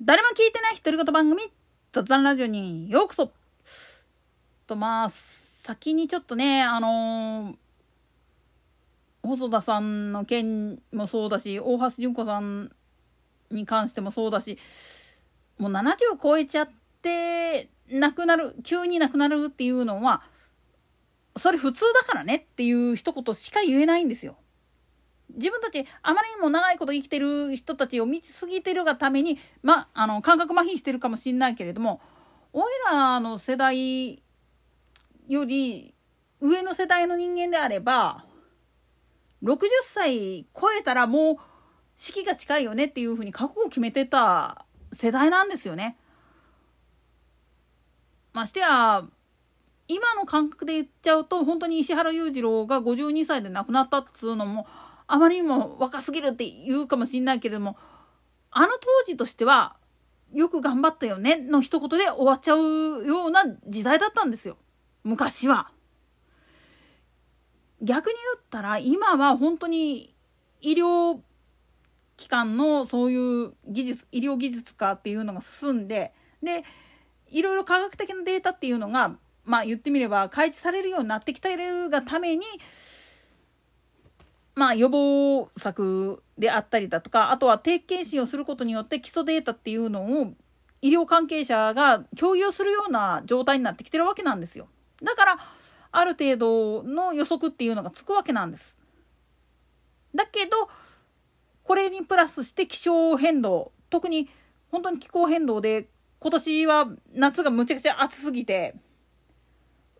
誰も聞いてない独り言番組雑談ラジオにようこそとまあ先にちょっとねあのー、細田さんの件もそうだし大橋純子さんに関してもそうだしもう70超えちゃって亡くなる急に亡くなるっていうのはそれ普通だからねっていう一言しか言えないんですよ。自分たちあまりにも長いこと生きてる人たちを見過ぎてるがために、ま、あの感覚麻痺してるかもしんないけれどもおいらの世代より上の世代の人間であれば60歳超えたらもう式が近いよねっていうふうに覚悟を決めてた世代なんですよね。ましてや今の感覚で言っちゃうと本当に石原裕次郎が52歳で亡くなったっつうのもあまりにも若すぎるって言うかもしんないけれどもあの当時としてはよく頑張ったよねの一言で終わっちゃうような時代だったんですよ昔は。逆に言ったら今は本当に医療機関のそういう技術医療技術化っていうのが進んででいろいろ科学的なデータっていうのがまあ言ってみれば開示されるようになってきているがためにまあ、予防策であったりだとかあとは定期検診をすることによって基礎データっていうのを医療関係者が共有するような状態になってきてるわけなんですよ。だからある程度の予測っていうのがつくわけなんです。だけどこれにプラスして気象変動特に本当に気候変動で今年は夏がむちゃくちゃ暑すぎて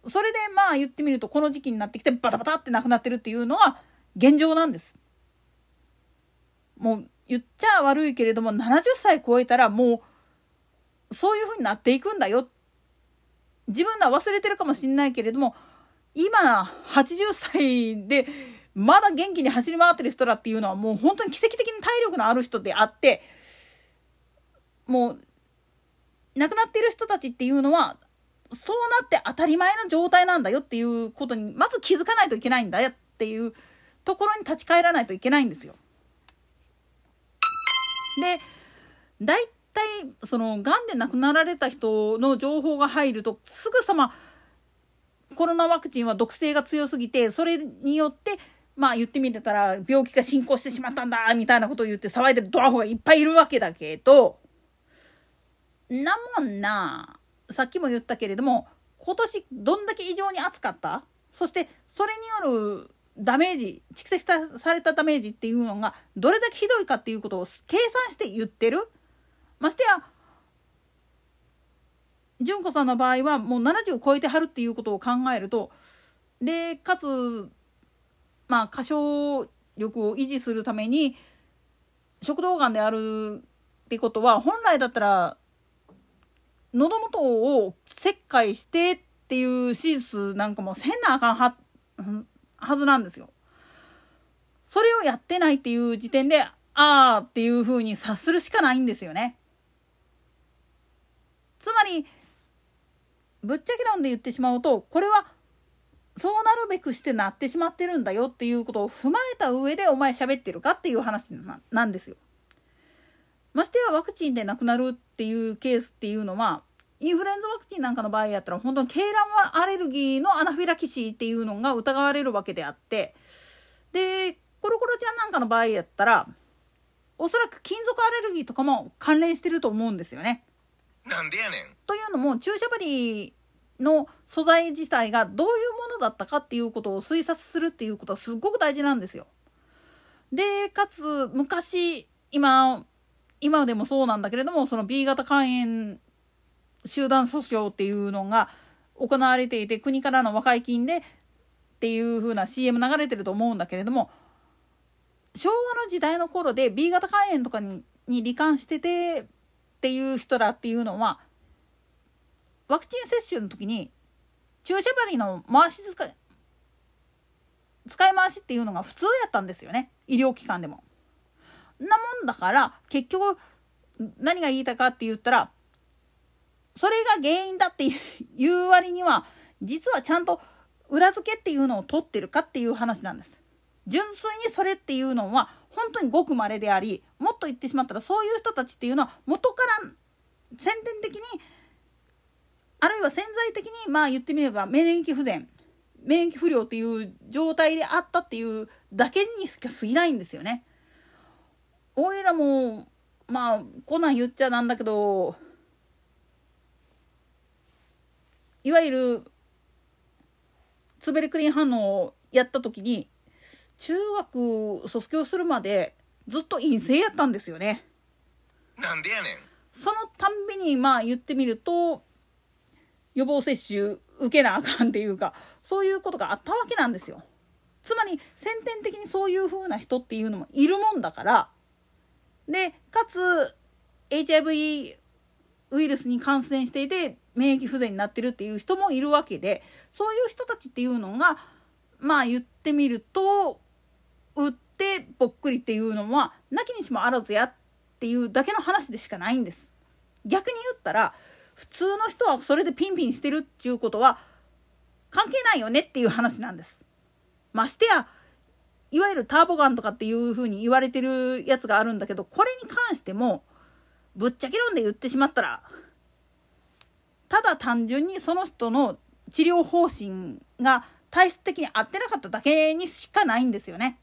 それでまあ言ってみるとこの時期になってきてバタバタってなくなってるっていうのは現状なんです。もう言っちゃ悪いけれども70歳超えたらもうそういう風になっていくんだよ。自分ら忘れてるかもしんないけれども今80歳でまだ元気に走り回ってる人らっていうのはもう本当に奇跡的に体力のある人であってもう亡くなっている人たちっていうのはそうなって当たり前の状態なんだよっていうことにまず気づかないといけないんだよっていうところに立ち返らないといけないんですよ。で大体そのがんで亡くなられた人の情報が入るとすぐさまコロナワクチンは毒性が強すぎてそれによってまあ言ってみてたら病気が進行してしまったんだみたいなことを言って騒いでるドアホがいっぱいいるわけだけどなもんなさっきも言ったけれども今年どんだけ異常に暑かった？そしてそれによるダメージ蓄積されたダメージっていうのがどれだけひどいかっていうことを計算して言ってる。ましてや純子さんの場合はもう70を超えてはるっていうことを考えるとでかつまあ歌唱力を維持するために食道がんであるってことは本来だったら喉元を切開してっていう手術なんかもせんなあかんははずなんですよ。それをやってないっていう時点で、ああっていうふうに察するしかないんですよね。つまり、ぶっちゃけ論で言ってしまうと、これは、そうなるべくしてなってしまってるんだよっていうことを踏まえた上でお前喋ってるかっていう話なんですよ。ましてやワクチンで亡くなるっていうケースっていうのはインフルエンザワクチンなんかの場合やったら本当に鶏卵アレルギーのアナフィラキシーっていうのが疑われるわけであってでコロコロちゃんなんかの場合やったらおそらく金属アレルギーとかも関連してると思うんですよね。なんでやねんというのも注射針の素材自体がどういうものだったかっていうことを推察するっていうことはすっごく大事なんですよ。でかつ昔今今でもそうなんだけれどもその B 型肝炎集団訴訟っていうのが行われていて国からの和解金でっていう風な CM 流れてると思うんだけれども昭和の時代の頃で B 型肝炎とかにに罹患しててっていう人らっていうのはワクチン接種の時に注射針の回し使い使い回しっていうのが普通やったんですよね医療機関でも。なもんだから結局何が言いたかって言ったらそれが原因だっていう割には実はちゃんと裏付けっていうのを取ってるかっていう話なんです。純粋にそれっていうのは本当にごく稀でありもっと言ってしまったらそういう人たちっていうのは元から先天的にあるいは潜在的にまあ言ってみれば免疫不全免疫不良っていう状態であったっていうだけにしか過ぎないんですよね。おいらもまあこんなん言っちゃなんだけどいわゆるツベルクリン反応をやった時に中学卒業するまでずっと陰性やったんですよね。なんでやねんそのたんびにまあ言ってみると予防接種受けなあかんっていうかそういうことがあったわけなんですよ。つまり先天的にそういう風な人っていうのもいるもんだからでかつ HIV ウイルスに感染していて免疫不全になってるっていう人もいるわけでそういう人たちっていうのがまあ言ってみると打ってぽっくりっていうのはなきにしもあらずやっていうだけの話でしかないんです。逆に言ったら普通の人はそれでピンピンしてるっていうことは関係ないよねっていう話なんです。ましてやいわゆるターボガンとかっていうふうに言われてるやつがあるんだけどこれに関してもぶっちゃけ論で言ってしまったらただ単純にその人の治療方針が体質的に合ってなかっただけにしかないんですよね。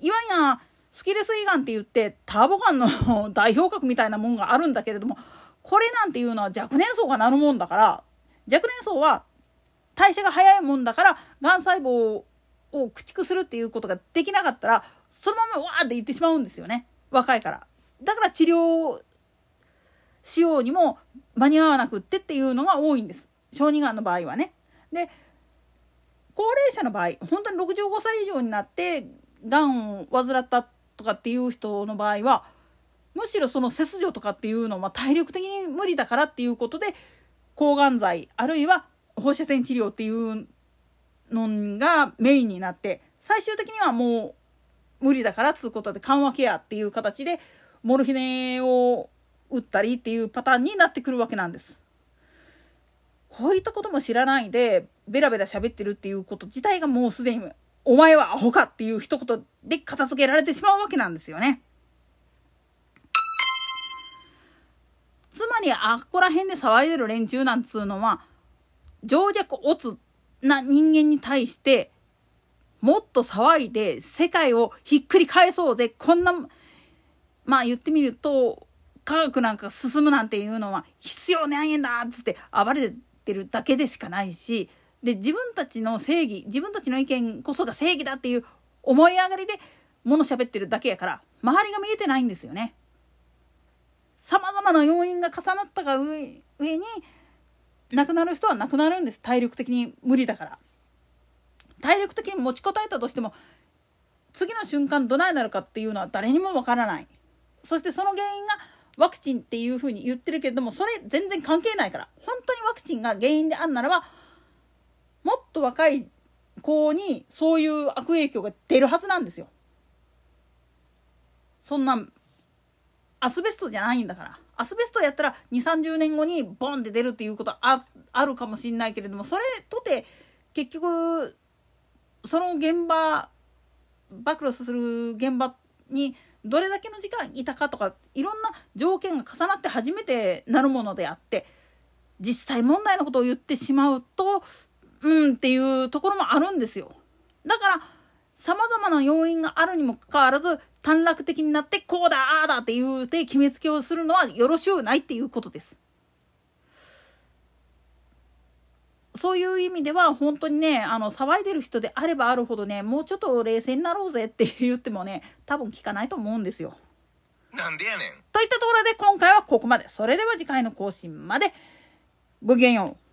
いわやスキルス胃がんって言ってターボガンの代表格みたいなもんがあるんだけれどもこれなんていうのは若年層がなるもんだから若年層は代謝が早いもんだからがん細胞を駆逐するっていうことができなかったらそのままわーっていってしまうんですよね若いから。だから治療しようにも間に合わなくってっていうのが多いんです小児がんの場合はね。で高齢者の場合本当に65歳以上になってがんを患ったとかっていう人の場合はむしろその切除とかっていうのは体力的に無理だからっていうことで抗がん剤あるいは放射線治療っていうのがメインになって最終的にはもう無理だからっつうことで緩和ケアっていう形でモルヒネを打ったりっていうパターンになってくるわけなんです。こういったことも知らないでベラベラ喋ってるっていうこと自体がもうすでに「お前はアホか」っていう一言で片付けられてしまうわけなんですよね。つまりあっこら辺で騒いでる連中なんつうのは情弱オツな人間に対してもっと騒いで世界をひっくり返そうぜこんなまあ言ってみると科学なんか進むなんていうのは必要ないんだっつって暴れてるだけでしかないしで自分たちの正義自分たちの意見こそが正義だっていう思い上がりで物喋ってるだけやから周りが見えてないんですよね。さまざまな要因が重なったが上上に亡くなる人は亡くなるんです。体力的に無理だから。体力的に持ちこたえたとしても次の瞬間どないなるかっていうのは誰にもわからない。そしてその原因がワクチンっていうふうに言ってるけれどもそれ全然関係ないから。本当にワクチンが原因であんならばもっと若い子にそういう悪影響が出るはずなんですよ。そんなアスベストじゃないんだから。アスベストやったら2 3 0年後にボンって出るっていうことはああるかもしんないけれどもそれとて結局その現場暴露する現場にどれだけの時間いたかとかいろんな条件が重なって初めてなるものであって実際問題のことを言ってしまうとうんっていうところもあるんですよ。だからさまざまな要因があるにもかかわらず短絡的になってこうだああだって言うて決めつけをするのはよろしゅうないっていうことです。そういう意味では本当にねあの騒いでる人であればあるほどねもうちょっと冷静になろうぜって言ってもね多分聞かないと思うんですよ。なんでやねん。といったところで今回はここまで。それでは次回の更新までごきげんよう。